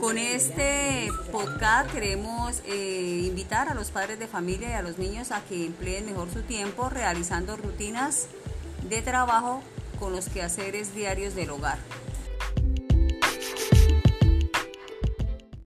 Con este podcast queremos eh, invitar a los padres de familia y a los niños a que empleen mejor su tiempo realizando rutinas de trabajo con los quehaceres diarios del hogar.